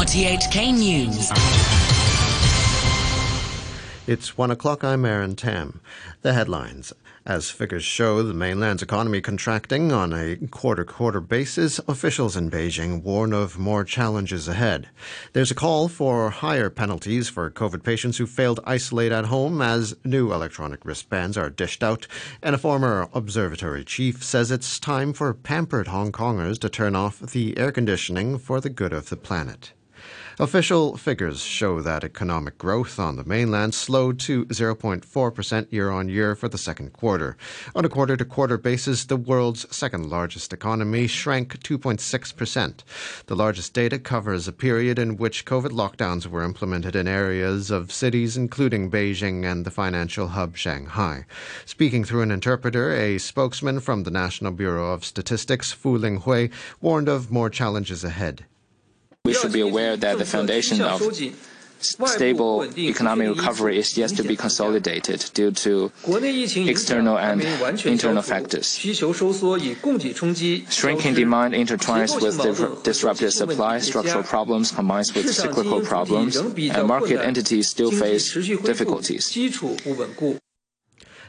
RTHK News. It's one o'clock. I'm Aaron Tam. The headlines. As figures show the mainland's economy contracting on a quarter quarter basis, officials in Beijing warn of more challenges ahead. There's a call for higher penalties for COVID patients who fail to isolate at home as new electronic wristbands are dished out. And a former observatory chief says it's time for pampered Hong Kongers to turn off the air conditioning for the good of the planet. Official figures show that economic growth on the mainland slowed to 0.4% year on year for the second quarter. On a quarter to quarter basis, the world's second largest economy shrank 2.6%. The largest data covers a period in which COVID lockdowns were implemented in areas of cities including Beijing and the financial hub Shanghai. Speaking through an interpreter, a spokesman from the National Bureau of Statistics, Fu Linghui, warned of more challenges ahead. We should be aware that the foundation of stable economic recovery is yet to be consolidated due to external and internal factors. Shrinking demand intertwines with disrupted supply, structural problems combines with cyclical problems, and market entities still face difficulties.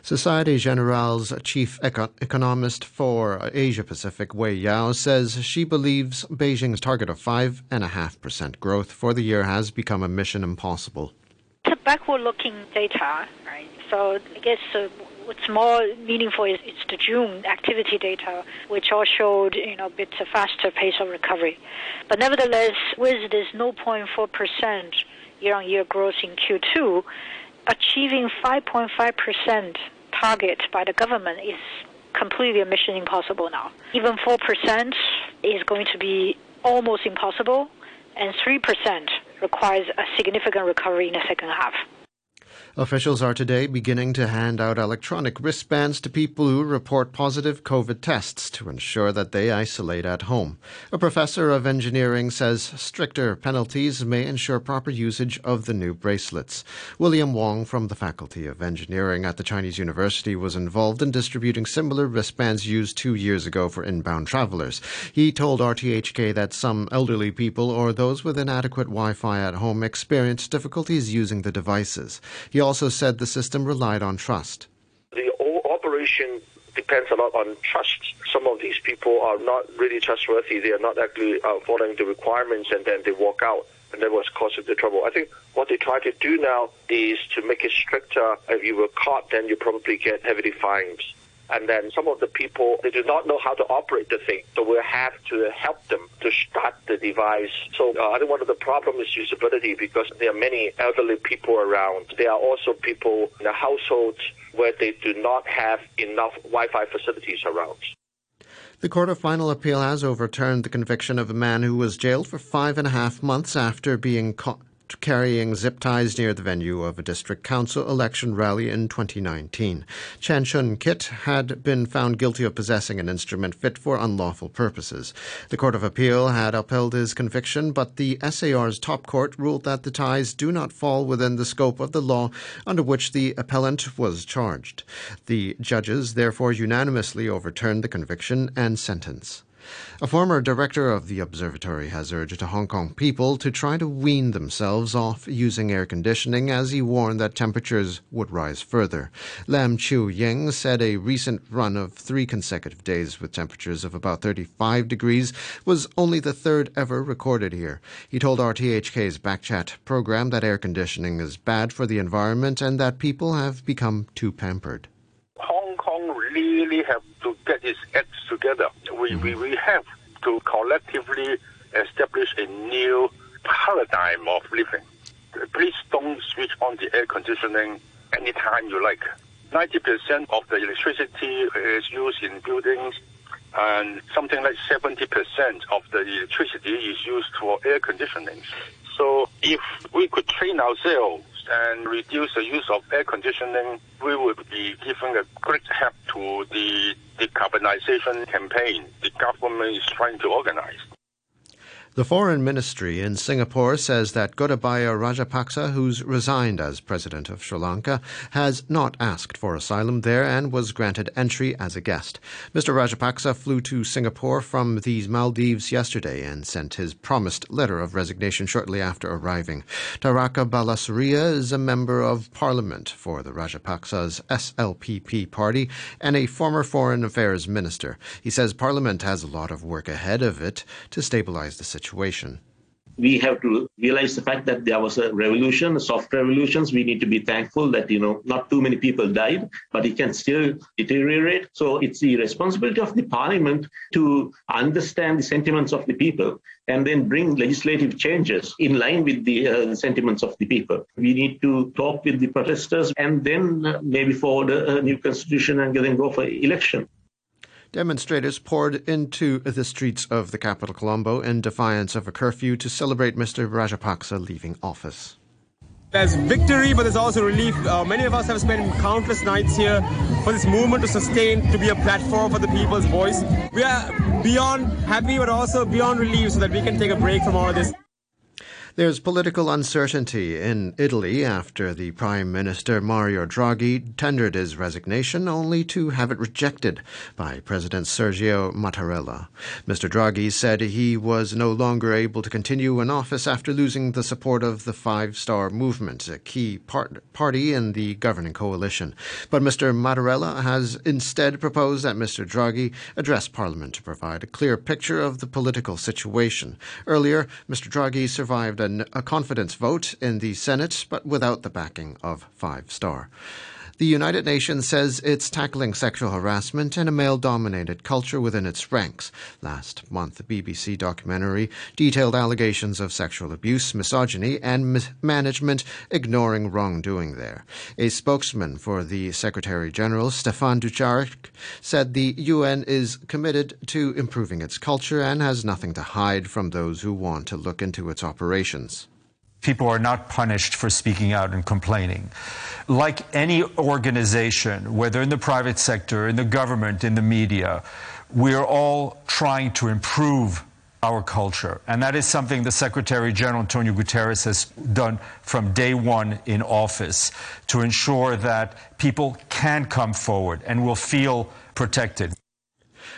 Societe Generale's chief eco- economist for Asia Pacific, Wei Yao, says she believes Beijing's target of 5.5% growth for the year has become a mission impossible. It's backward looking data, right? So I guess uh, what's more meaningful is it's the June activity data, which all showed you know a bit faster pace of recovery. But nevertheless, with this 0.4% year-on-year growth in Q2, achieving 5.5% target by the government is completely a mission impossible now. Even 4% is going to be almost impossible, and 3% requires a significant recovery in the second half. Officials are today beginning to hand out electronic wristbands to people who report positive COVID tests to ensure that they isolate at home. A professor of engineering says stricter penalties may ensure proper usage of the new bracelets. William Wong from the Faculty of Engineering at the Chinese University was involved in distributing similar wristbands used two years ago for inbound travelers. He told RTHK that some elderly people or those with inadequate Wi Fi at home experienced difficulties using the devices. He also said the system relied on trust. The operation depends a lot on trust. Some of these people are not really trustworthy. They are not actually uh, following the requirements, and then they walk out, and that was causing the trouble. I think what they try to do now is to make it stricter. If you were caught, then you probably get heavy fines. And then some of the people, they do not know how to operate the thing. So we'll have to help them to start the device. So uh, I think one of the problems is usability because there are many elderly people around. There are also people in the households where they do not have enough Wi-Fi facilities around. The Court of Final Appeal has overturned the conviction of a man who was jailed for five and a half months after being caught carrying zip ties near the venue of a district council election rally in 2019. Chan Chun Kit had been found guilty of possessing an instrument fit for unlawful purposes. The Court of Appeal had upheld his conviction, but the SAR's top court ruled that the ties do not fall within the scope of the law under which the appellant was charged. The judges therefore unanimously overturned the conviction and sentence. A former director of the observatory has urged Hong Kong people to try to wean themselves off using air conditioning as he warned that temperatures would rise further. Lam Chiu Ying said a recent run of three consecutive days with temperatures of about 35 degrees was only the third ever recorded here. He told RTHK's Backchat program that air conditioning is bad for the environment and that people have become too pampered. Really have to get its act together. We, we, mm-hmm. we have to collectively establish a new paradigm of living. Please don't switch on the air conditioning anytime you like. 90% of the electricity is used in buildings, and something like 70% of the electricity is used for air conditioning. So if we could train ourselves and reduce the use of air conditioning, we would be giving a great help to the decarbonization campaign the government is trying to organize. The Foreign Ministry in Singapore says that Gotabaya Rajapaksa, who's resigned as president of Sri Lanka, has not asked for asylum there and was granted entry as a guest. Mr. Rajapaksa flew to Singapore from the Maldives yesterday and sent his promised letter of resignation shortly after arriving. Taraka Balasuriya is a member of parliament for the Rajapaksa's SLPP party and a former foreign affairs minister. He says parliament has a lot of work ahead of it to stabilize the situation situation? We have to realize the fact that there was a revolution, soft revolutions. We need to be thankful that, you know, not too many people died, but it can still deteriorate. So it's the responsibility of the parliament to understand the sentiments of the people and then bring legislative changes in line with the uh, sentiments of the people. We need to talk with the protesters and then uh, maybe forward a new constitution and then go for election. Demonstrators poured into the streets of the capital, Colombo, in defiance of a curfew to celebrate Mr. Rajapaksa leaving office. There's victory, but there's also relief. Uh, many of us have spent countless nights here for this movement to sustain, to be a platform for the people's voice. We are beyond happy, but also beyond relieved so that we can take a break from all of this. There's political uncertainty in Italy after the Prime Minister Mario Draghi tendered his resignation only to have it rejected by President Sergio Mattarella. Mr. Draghi said he was no longer able to continue in office after losing the support of the Five Star Movement, a key part- party in the governing coalition. But Mr. Mattarella has instead proposed that Mr. Draghi address Parliament to provide a clear picture of the political situation. Earlier, Mr. Draghi survived an, a confidence vote in the Senate, but without the backing of Five Star. The United Nations says it's tackling sexual harassment in a male dominated culture within its ranks. Last month, a BBC documentary detailed allegations of sexual abuse, misogyny, and management ignoring wrongdoing there. A spokesman for the Secretary General, Stéphane Dujarric, said the UN is committed to improving its culture and has nothing to hide from those who want to look into its operations. People are not punished for speaking out and complaining. Like any organization, whether in the private sector, in the government, in the media, we're all trying to improve our culture. And that is something the Secretary General Antonio Guterres has done from day one in office to ensure that people can come forward and will feel protected.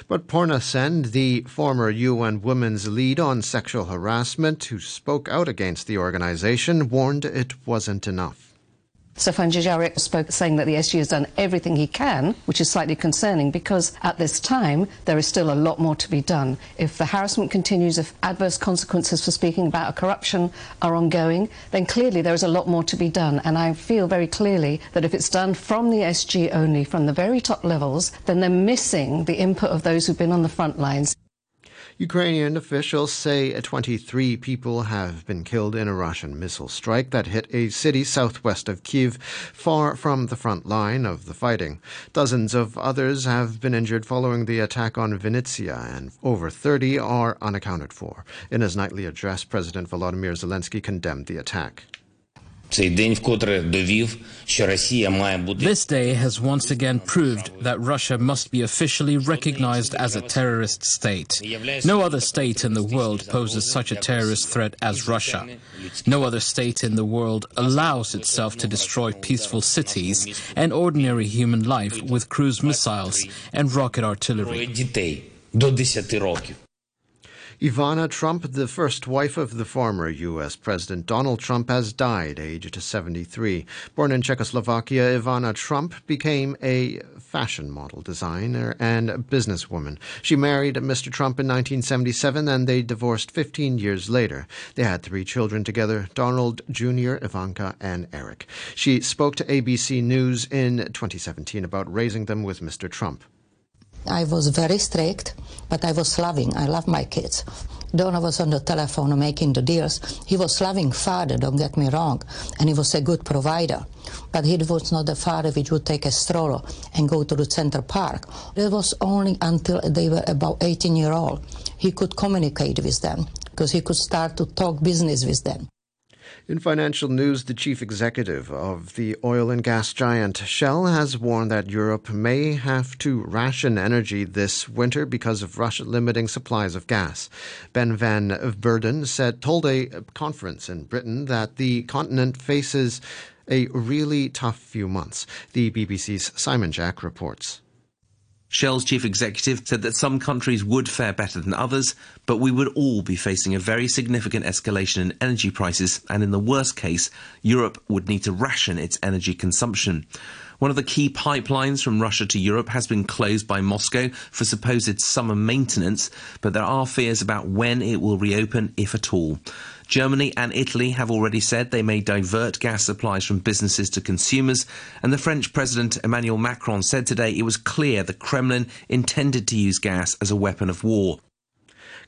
But Purna Sen, the former UN Women's lead on sexual harassment who spoke out against the organization, warned it wasn't enough. Stéphane Dujarric spoke saying that the SG has done everything he can, which is slightly concerning because at this time there is still a lot more to be done. If the harassment continues, if adverse consequences for speaking about corruption are ongoing, then clearly there is a lot more to be done. And I feel very clearly that if it's done from the SG only, from the very top levels, then they're missing the input of those who've been on the front lines. Ukrainian officials say uh, 23 people have been killed in a Russian missile strike that hit a city southwest of Kiev, far from the front line of the fighting. Dozens of others have been injured following the attack on Vinnytsia, and over 30 are unaccounted for. In his nightly address, President Volodymyr Zelensky condemned the attack. This day has once again proved that Russia must be officially recognized as a terrorist state. No other state in the world poses such a terrorist threat as Russia. No other state in the world allows itself to destroy peaceful cities and ordinary human life with cruise missiles and rocket artillery. Ivana Trump, the first wife of the former U.S. President Donald Trump, has died, aged 73. Born in Czechoslovakia, Ivana Trump became a fashion model, designer, and businesswoman. She married Mr. Trump in 1977 and they divorced 15 years later. They had three children together Donald Jr., Ivanka, and Eric. She spoke to ABC News in 2017 about raising them with Mr. Trump. I was very strict, but I was loving. I love my kids. Donna was on the telephone making the deals. He was loving father, don't get me wrong, and he was a good provider. But he was not the father which would take a stroller and go to the center park. It was only until they were about 18 year old he could communicate with them because he could start to talk business with them. In financial news, the chief executive of the oil and gas giant Shell has warned that Europe may have to ration energy this winter because of Russia limiting supplies of gas. Ben van Beurden said told a conference in Britain that the continent faces a really tough few months. The BBC's Simon Jack reports. Shell's chief executive said that some countries would fare better than others, but we would all be facing a very significant escalation in energy prices, and in the worst case, Europe would need to ration its energy consumption. One of the key pipelines from Russia to Europe has been closed by Moscow for supposed summer maintenance, but there are fears about when it will reopen, if at all. Germany and Italy have already said they may divert gas supplies from businesses to consumers, and the French President Emmanuel Macron said today it was clear the Kremlin intended to use gas as a weapon of war.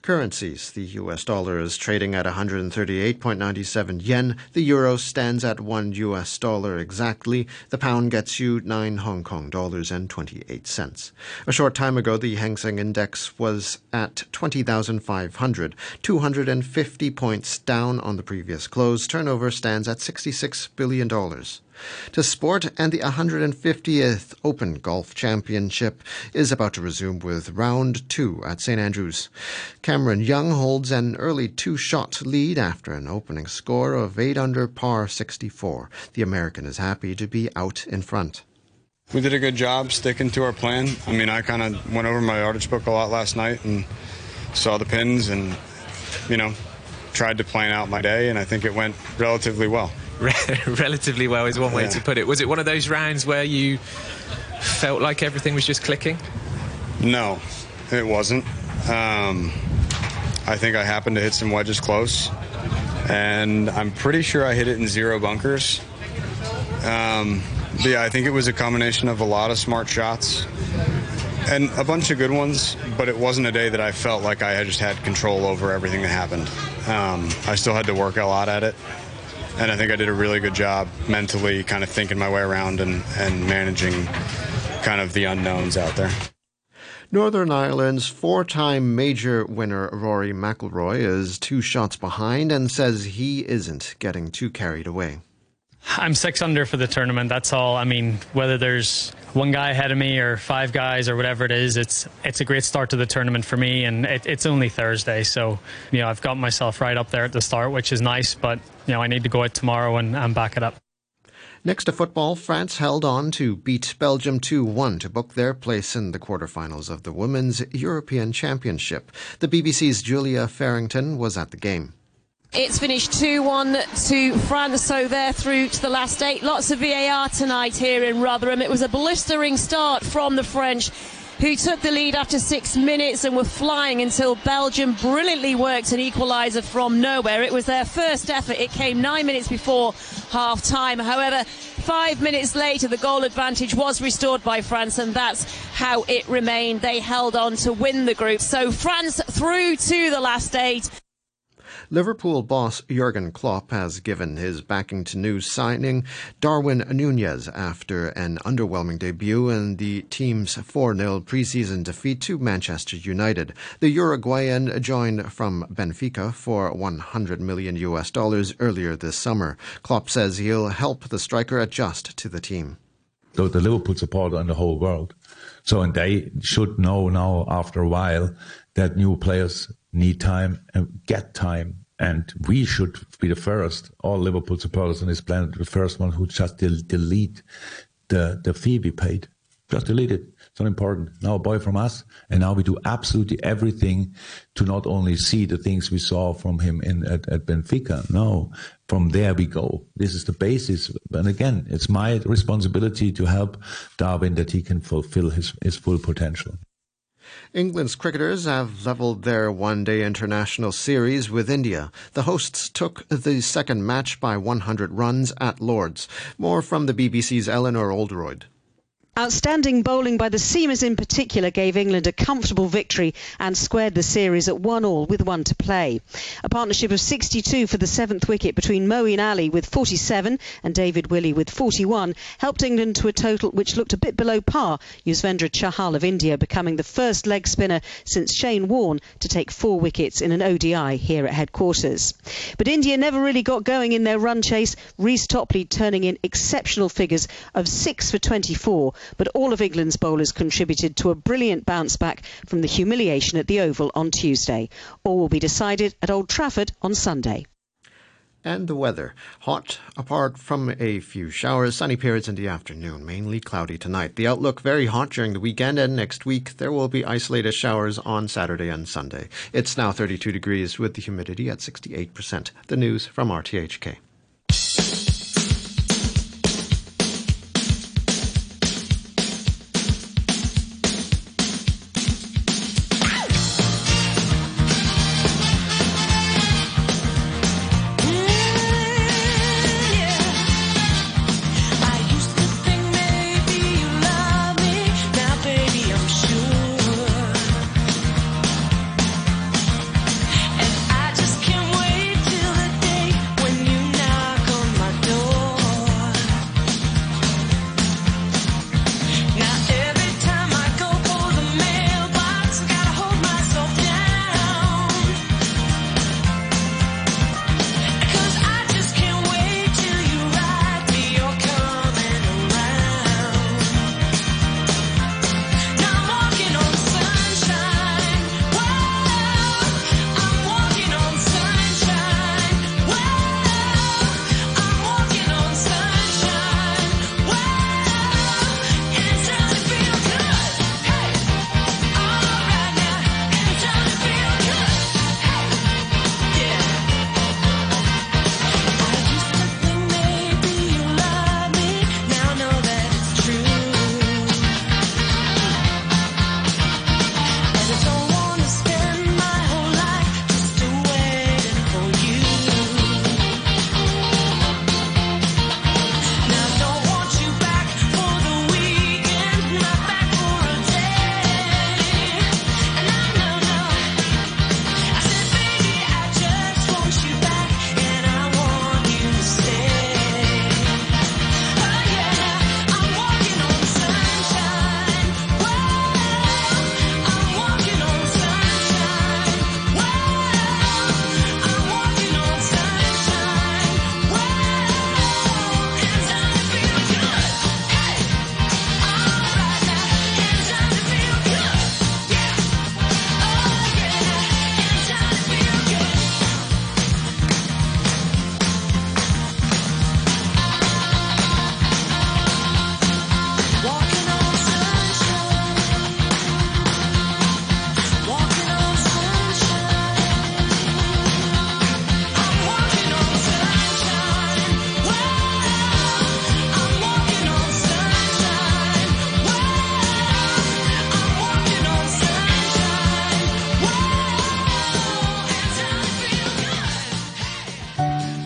Currencies. The US dollar is trading at 138.97 yen. The euro stands at 1 US dollar exactly. The pound gets you 9 Hong Kong dollars and 28 cents. A short time ago, the Hang Seng Index was at 20,500, 250 points down on the previous close. Turnover stands at $66 billion to sport, and the 150th Open Golf Championship is about to resume with round two at St Andrews. Cameron Young holds an early two shot lead after an opening score of 8 under par 64. The American is happy to be out in front. We did a good job sticking to our plan. I mean, I kind of went over my yardage book a lot last night and saw the pins and, you know, tried to plan out my day, and I think it went relatively well. relatively well is one way yeah. to put it. Was it one of those rounds where you felt like everything was just clicking? No, it wasn't. Um, I think I happened to hit some wedges close, and I'm pretty sure I hit it in zero bunkers. Um, yeah, I think it was a combination of a lot of smart shots and a bunch of good ones, but it wasn't a day that I felt like I just had control over everything that happened. Um, I still had to work a lot at it, and I think I did a really good job mentally, kind of thinking my way around and, and managing kind of the unknowns out there. Northern Ireland's four-time major winner Rory McIlroy is two shots behind and says he isn't getting too carried away. I'm six under for the tournament. That's all. I mean, whether there's one guy ahead of me or five guys or whatever it is, it's it's a great start to the tournament for me. And it, it's only Thursday, so you know I've got myself right up there at the start, which is nice. But you know I need to go out tomorrow and, and back it up. Next to football, France held on to beat Belgium 2 1 to book their place in the quarterfinals of the Women's European Championship. The BBC's Julia Farrington was at the game. It's finished 2 1 to France, so they're through to the last eight. Lots of VAR tonight here in Rotherham. It was a blistering start from the French who took the lead after six minutes and were flying until Belgium brilliantly worked an equaliser from nowhere. It was their first effort. It came nine minutes before half time. However, five minutes later, the goal advantage was restored by France, and that's how it remained. They held on to win the group. So France through to the last eight. Liverpool boss Jurgen Klopp has given his backing to new signing Darwin Nunez after an underwhelming debut in the team's 4 0 preseason defeat to Manchester United. The Uruguayan joined from Benfica for 100 million US dollars earlier this summer. Klopp says he'll help the striker adjust to the team. The, the Liverpool supporter and the whole world. So, and they should know now after a while that new players need time and get time. And we should be the first, all Liverpool supporters on this planet, the first one who just del- delete the, the fee we paid. Just delete it. It's not important. Now a boy from us. And now we do absolutely everything to not only see the things we saw from him in at, at Benfica. No, from there we go. This is the basis. And again, it's my responsibility to help Darwin that he can fulfill his, his full potential. England's cricketers have levelled their one day international series with India. The hosts took the second match by 100 runs at Lords. More from the BBC's Eleanor Oldroyd. Outstanding bowling by the seamers in particular gave England a comfortable victory and squared the series at one all with one to play. A partnership of 62 for the seventh wicket between Moeen Ali with 47 and David Willey with 41 helped England to a total which looked a bit below par, Yuzvendra Chahal of India becoming the first leg spinner since Shane Warne to take four wickets in an ODI here at headquarters. But India never really got going in their run chase, Reece Topley turning in exceptional figures of 6 for 24 but all of England's bowlers contributed to a brilliant bounce back from the humiliation at the Oval on Tuesday. All will be decided at Old Trafford on Sunday. And the weather. Hot, apart from a few showers, sunny periods in the afternoon, mainly cloudy tonight. The outlook very hot during the weekend and next week. There will be isolated showers on Saturday and Sunday. It's now 32 degrees with the humidity at 68%. The news from RTHK.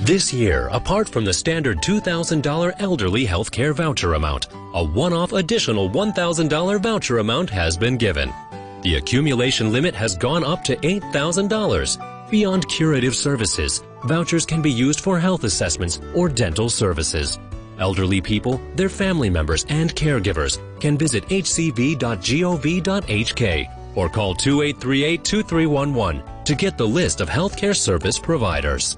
This year, apart from the standard $2,000 elderly health care voucher amount, a one-off additional $1,000 voucher amount has been given. The accumulation limit has gone up to $8,000. Beyond curative services, vouchers can be used for health assessments or dental services. Elderly people, their family members, and caregivers can visit hcv.gov.hk or call 2838 2311 to get the list of healthcare service providers.